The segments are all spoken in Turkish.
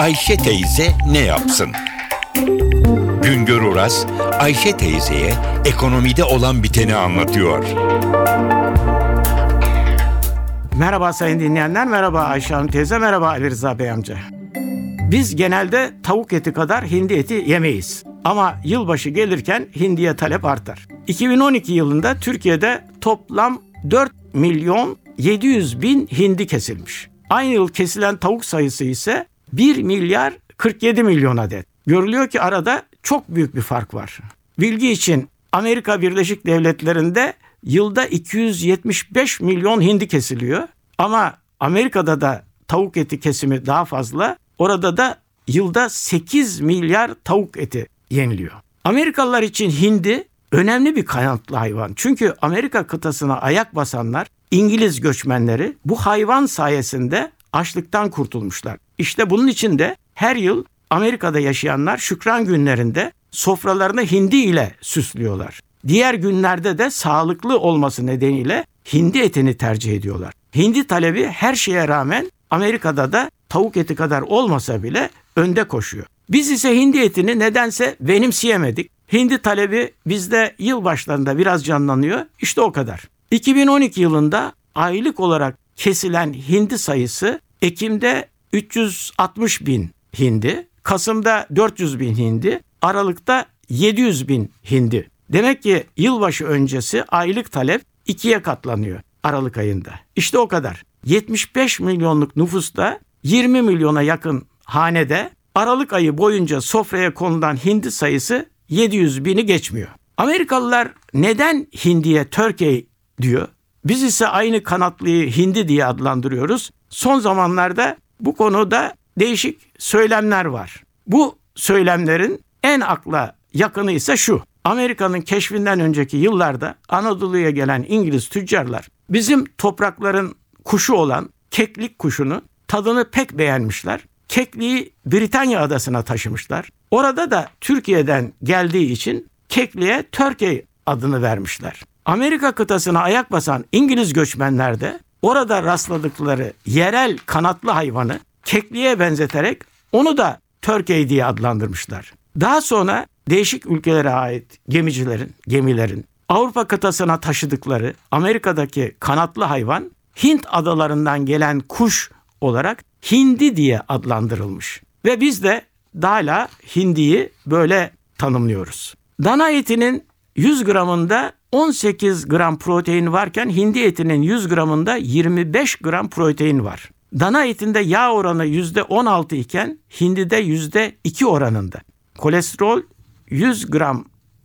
Ayşe teyze ne yapsın? Güngör Oras, Ayşe teyzeye ekonomide olan biteni anlatıyor. Merhaba sayın dinleyenler, merhaba Ayşe Hanım teyze, merhaba Ali Rıza Bey amca. Biz genelde tavuk eti kadar hindi eti yemeyiz. Ama yılbaşı gelirken hindiye talep artar. 2012 yılında Türkiye'de toplam 4 milyon 700 bin hindi kesilmiş. Aynı yıl kesilen tavuk sayısı ise 1 milyar 47 milyon adet. Görülüyor ki arada çok büyük bir fark var. Bilgi için Amerika Birleşik Devletleri'nde yılda 275 milyon hindi kesiliyor. Ama Amerika'da da tavuk eti kesimi daha fazla. Orada da yılda 8 milyar tavuk eti yeniliyor. Amerikalılar için hindi önemli bir kanatlı hayvan. Çünkü Amerika kıtasına ayak basanlar İngiliz göçmenleri bu hayvan sayesinde açlıktan kurtulmuşlar. İşte bunun için de her yıl Amerika'da yaşayanlar şükran günlerinde sofralarını hindi ile süslüyorlar. Diğer günlerde de sağlıklı olması nedeniyle hindi etini tercih ediyorlar. Hindi talebi her şeye rağmen Amerika'da da tavuk eti kadar olmasa bile önde koşuyor. Biz ise hindi etini nedense benimseyemedik. Hindi talebi bizde yıl başlarında biraz canlanıyor. İşte o kadar. 2012 yılında aylık olarak kesilen hindi sayısı Ekim'de 360 bin hindi, Kasım'da 400 bin hindi, Aralık'ta 700 bin hindi. Demek ki yılbaşı öncesi aylık talep ikiye katlanıyor Aralık ayında. İşte o kadar. 75 milyonluk nüfusta 20 milyona yakın hanede Aralık ayı boyunca sofraya konulan hindi sayısı 700 bini geçmiyor. Amerikalılar neden hindiye Turkey diyor? Biz ise aynı kanatlıyı hindi diye adlandırıyoruz. Son zamanlarda bu konuda değişik söylemler var. Bu söylemlerin en akla yakını ise şu. Amerika'nın keşfinden önceki yıllarda Anadolu'ya gelen İngiliz tüccarlar bizim toprakların kuşu olan keklik kuşunu tadını pek beğenmişler. Kekliği Britanya adasına taşımışlar. Orada da Türkiye'den geldiği için kekliğe Turkey adını vermişler. Amerika kıtasına ayak basan İngiliz göçmenler de orada rastladıkları yerel kanatlı hayvanı kekliğe benzeterek onu da Turkey diye adlandırmışlar. Daha sonra değişik ülkelere ait gemicilerin, gemilerin Avrupa kıtasına taşıdıkları Amerika'daki kanatlı hayvan Hint adalarından gelen kuş olarak hindi diye adlandırılmış. Ve biz de hala hindiyi böyle tanımlıyoruz. Dana etinin 100 gramında 18 gram protein varken hindi etinin 100 gramında 25 gram protein var. Dana etinde yağ oranı %16 iken hindide %2 oranında. Kolesterol 100 gram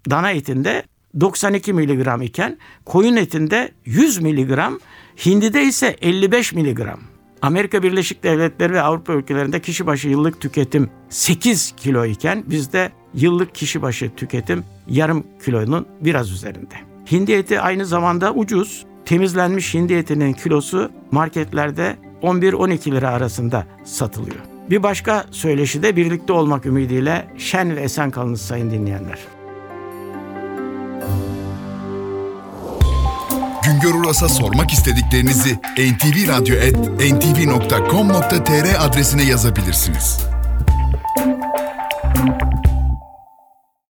dana etinde 92 miligram iken koyun etinde 100 miligram, hindide ise 55 miligram. Amerika Birleşik Devletleri ve Avrupa ülkelerinde kişi başı yıllık tüketim 8 kilo iken bizde yıllık kişi başı tüketim yarım kilonun biraz üzerinde. Hindi eti aynı zamanda ucuz. Temizlenmiş hindi etinin kilosu marketlerde 11-12 lira arasında satılıyor. Bir başka söyleşi de birlikte olmak ümidiyle şen ve esen kalınız sayın dinleyenler. Güngör Uras'a sormak istediklerinizi ntvradio.com.tr adresine yazabilirsiniz.